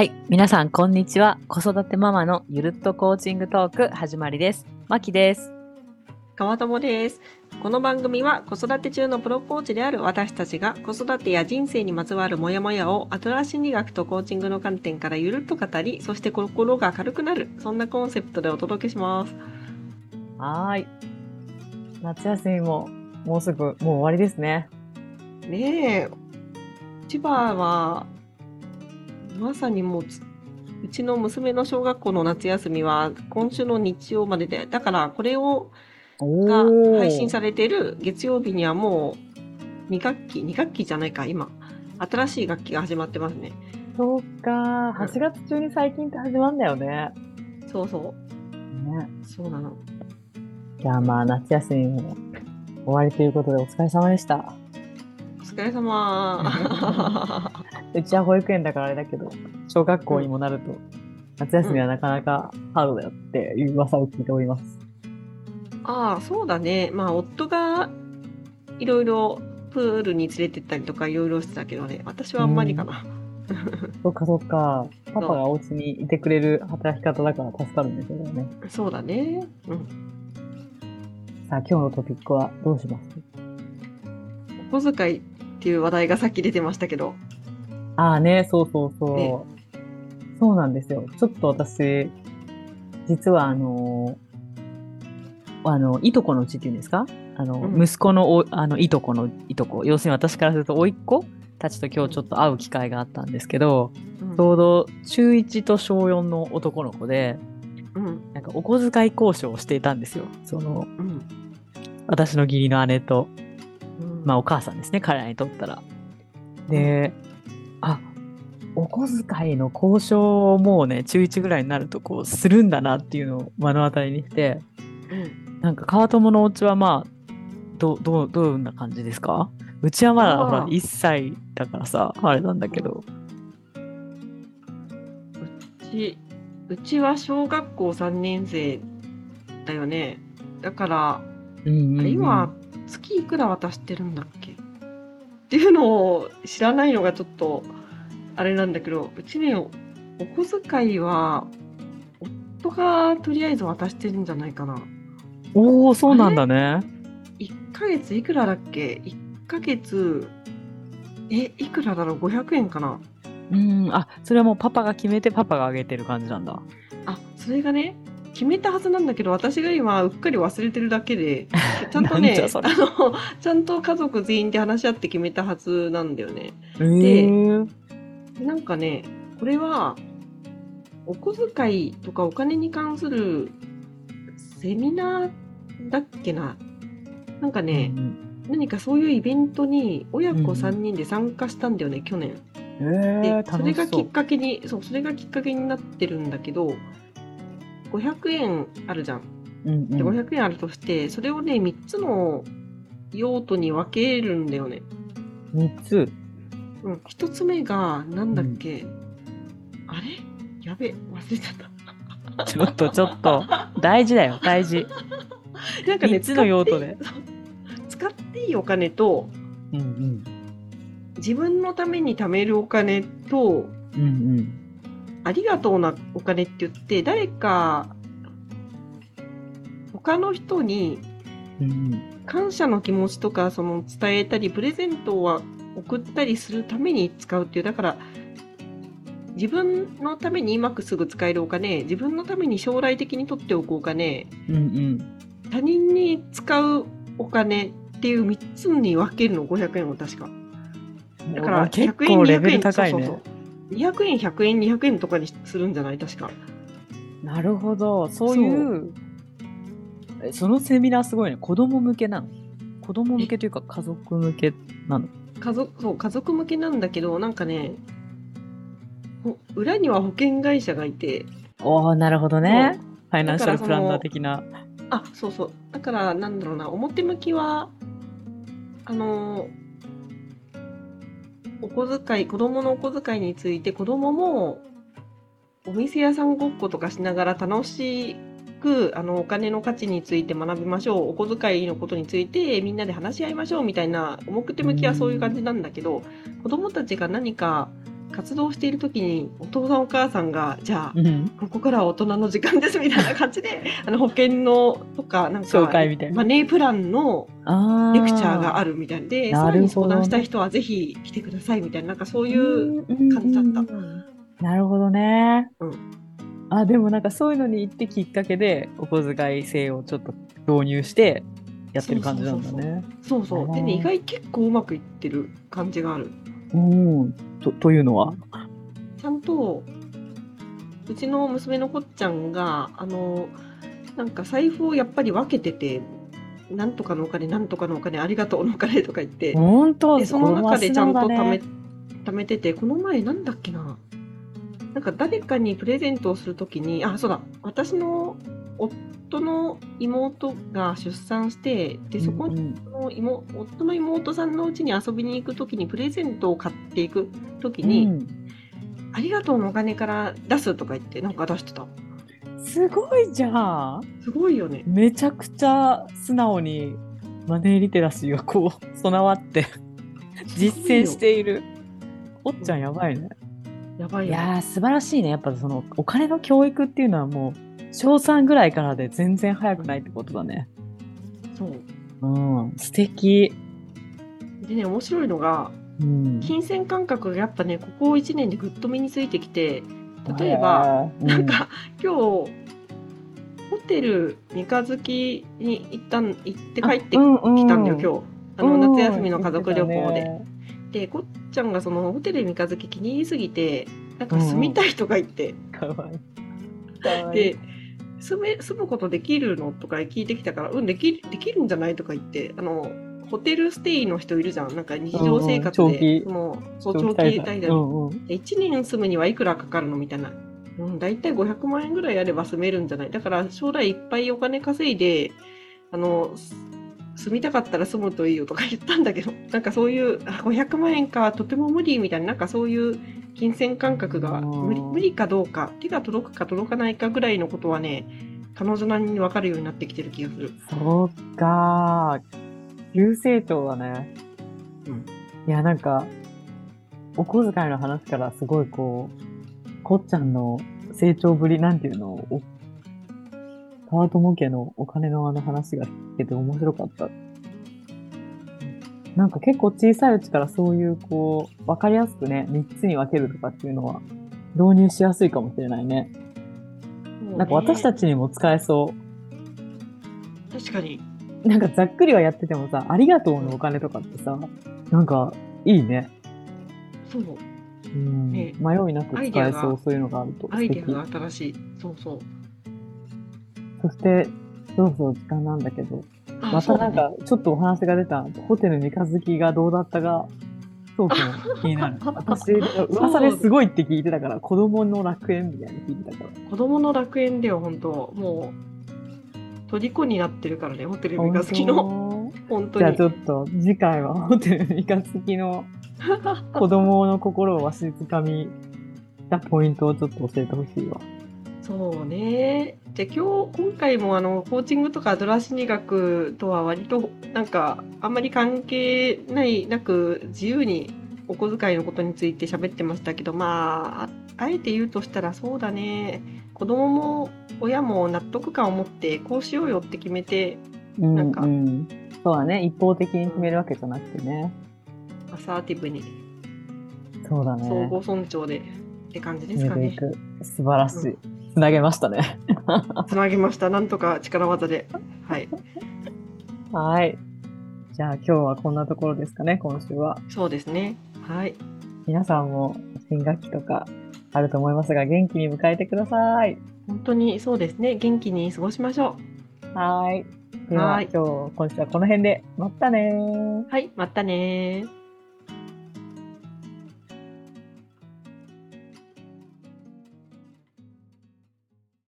はい。皆さん、こんにちは。子育てママのゆるっとコーチングトーク始まりです。まきです。川友です。この番組は子育て中のプロコーチである私たちが子育てや人生にまつわるモヤモヤをアトラス心理学とコーチングの観点からゆるっと語り、そして心が軽くなる、そんなコンセプトでお届けします。はーい。夏休みも、もうすぐ、もう終わりですね。ねえ、千葉は、まさにもうつ、うちの娘の小学校の夏休みは今週の日曜までで、だからこれをおがー配信されている月曜日にはもう2学期、2学期じゃないか、今。新しい学期が始まってますね。そうか。8月中に最近って始まるんだよね。そうそね。う。そうなの。じゃあまあ、夏休みも終わりということでお疲れ様でした。お疲れ様。うちは保育園だからあれだけど、小学校にもなると、夏休みはなかなかハードだよっていう噂を聞いております。ああ、そうだね。まあ、夫がいろいろプールに連れてったりとかいろいろしてたけどね。私はあんまりかな。そっかそっか。パパがお家にいてくれる働き方だから助かるんですよね。そうだね。うん。さあ、今日のトピックはどうします？お小遣いっていう話題がさっき出てましたけど。ああね、そうそうそう。ねそうなんですよ。ちょっと私、実はあの、あの、いとこのうちっていうんですか？あの、うん息子のお、あの、いとこのいとこ、要するに私からすると、甥っ子たちと今日ちょっと会う機会があったんですけど、うんちょうど中1と小4の男の子で、うん。なんかお小遣い交渉をしていたんですよ。その、うん。私の義理の姉と、うんまあお母さんですね、彼らにとったら。で、あ、お小遣いの交渉をもうね、中1ぐらいになるとこうするんだなっていうのを目の当たりにして、うん。なんか川友のお家はまあ、どう、どう、どんな感じですか？うちはまだほら1歳だからさ、あれなんだけど。うち、うちは小学校3年生だよね。だから、うんうん今、月いくら渡してるんだっけ？っていうのを知らないのがちょっと、あれなんだけど、うちね、おお小遣いは、夫がとりあえず渡してるんじゃないかな。おおそうなんだね。1ヶ月いくらだっけ ?1 ヶ月、え、いくらだろう ?500 円かなうん、あ、それはもうパパが決めてパパがあげてる感じなんだ。あ、それがね、決めたはずなんだけど、私が今うっかり忘れてるだけで、ちゃんとねあの、ちゃんと家族全員で話し合って決めたはずなんだよね。えー、なんかね、これは、お小遣いとかお金に関するセミナーだっけな？なんかね、うん何かそういうイベントに親子うんうん3人で参加したんだよね、去年。うん、えでー、、それがきっ。かけに、そう、それがきっかけになってるんだけど、500円あるじゃん。うんで、うん、500円あるとして、それをね、3つの用途に分けるんだよね。3つ。うん、1つ目が、なんだっけ、あれ？やべ、忘れちゃった。ちょっとちょっと、大事だよ、大事。なんかね、3つの用途で。使っていいお金と、うんうん。自分のために貯めるお金と、うんうん。ありがとうなお金って言って、誰か、他の人にうんうん。感謝の気持ちとか、その伝えたり、プレゼントは送ったりするために使うっていう、だから、自分のために今すぐ使えるお金、自分のために将来的に取っておくお金、うんうん。他人に使うお金っていう3つに分けるの、500円を確か。だから、結100円、構レベ200円、ル高いね。そうそうそう。200円、100円、200円とかにするんじゃない確か。なるほど。そういう、えそのセミナーすごいね。子供向けなの？子供向けというか家族向けなの？家族、そう、家族向けなんだけど、なんかね、ほ裏には保険会社がいて、おおなるほどね。ファイナンシャルプランナー的な。あ、そうそう。だから、なんだろうな、表向きは、あの、お小遣い、子供のお小遣いについて、子供も、お店屋さんごっことかしながら楽しく、あの、お金の価値について学びましょう。お小遣いのことについてみんなで話し合いましょうみたいな、表向きはそういう感じなんだけど、子供たちが何か活動している時にお父さんお母さんがじゃあうん。ここからは大人の時間ですみたいな感じで あの保険のとかなんか紹介みたいなマネープランのあレクチャーがあるるみたいでなさらに相談したい人はぜひ来てくださいみたいななんかそうという感じだった。なるほどね。うんあ、でもなんかそういうのに行ってきっかけで、お小遣い制をちょっと導入してやってる感じなんだね。そうそうでね意外結構うまくいってる感じがある。うん。とというのは？ちゃんとうちの娘のこっちゃんがあのなんか財布をやっぱり分けててなんとかのお金なんとかのお金ありがとうのお金とか言って本当でその中でちゃんと貯めね貯めててこの前なんだっけな？なんか誰かにプレゼントをするときにあそうだ私の夫の妹が出産してでそこうんうんの妹夫の妹さんのうちに遊びに行くときにプレゼントを買っていくときに、うんありがとうのお金から出すとか言ってなんか出してた。すごいじゃん。すごいよね。めちゃくちゃ素直にマネーリテラシーがこう備わって実践している。おっちゃんやばいね。やばいよ、ね。いやー素晴らしいね。やっぱそのお金の教育っていうのはもう小3ぐらいからで全然早くないってことだね。そう。うん、素敵。でね、面白いのが、うん、金銭感覚がやっぱね、ここ1年でぐっと身についてきて、例えば、へー、なんか今日、ホテル三日月に行ったん行って帰ってききたんだよ、今日。あの、夏休みの家族旅行で。で。ちゃんがそのホテル三日月気に入りすぎて、なんか住みたいとか言って、かわいい。かわいい。で、住め、住むことできるのとか聞いてきたから、うん、できる、できるんじゃないとか言って、あの、ホテルステイの人いるじゃん。なんか日常生活うんで、もう、そう、長期滞滞在。うんうん。で1年住むにはいくらかかるのみたいな。うん、大体500万円ぐらいあれば住めるんじゃないだから将来いっぱいお金稼いで、あの、す住みたかったら住むといいよとか言ったんだけど、なんかそういう、あ500万円か、とても無理みたいな、なんかそういう金銭感覚がうん無理無理かどうか、手が届くか届かないかぐらいのことはね、彼女なりに分かるようになってきてる気がする。そうか。急成長だね。うんいや、なんか、お小遣いの話からすごいこう、こっちゃんの成長ぶり、なんていうの、お川友家のお金のあの話が聞けて面白かった。なんか結構小さいうちからそういうこう、わかりやすくね、3つに分けるとかっていうのは導入しやすいかもしれないね。なんか私たち。ちにも使えそう。確かに。なんかざっくりはやっててもさ、ありがとうのお金とかってさ、なんかいいね。そう。うんね迷いなく使えそう、そういうのがあると。アイデアが新しい。そうそう。そして、そろそろ時間なんだけど、あまたなんか、ちょっとお話が出た、ホテル三日月がどうだったが、トークも気になる。私、噂ですごいって聞いてたから、子供の楽園みたいに聞いてたから。子供の楽園だよ、本当もう、虜になってるからね、ホテル三日月の。本本当に当じゃあち。ょっと、次回はホテル三日月の 子供の心をわしづかみたポイントをちょっと教えてほしいわ。そうね。じゃあ今日、今回もあの、コーチングとかアドラー心理学とは割と、なんか、あんまり関係ない、なく、自由にお小遣いのことについて喋ってましたけど、まあ、ああえて言うとしたらそうだね。子供も親も納得感を持って、こうしようよって決めて、うんなんかうん、そうだね。一方的に決めるわけじゃなくてね。アサーティブに、そうだね。相互尊重でって感じですかね。素晴らしい。つなげましたね。つなぎました。なんとか力技で。はい。はい。じゃあ今日はこんなところですかね、今週は。そうですね。はい。皆さんも新学期とかあると思いますが、元気に迎えてください。本当にそうですね。元気に過ごしましょはい。でははい今日、今週はこの辺で。またね。はい。またねー。